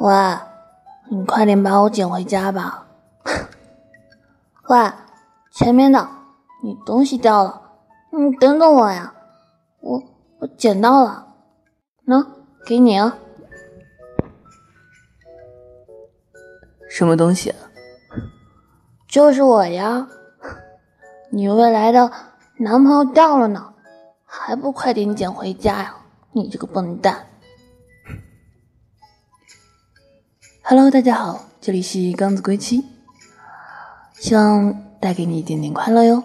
喂，你快点把我捡回家吧！喂，前面的，你东西掉了，你等等我呀！我我捡到了，喏，给你啊。什么东西？就是我呀！你未来的男朋友掉了呢，还不快点捡回家呀！你这个笨蛋！Hello，大家好，这里是刚子归期，希望带给你一点点快乐哟。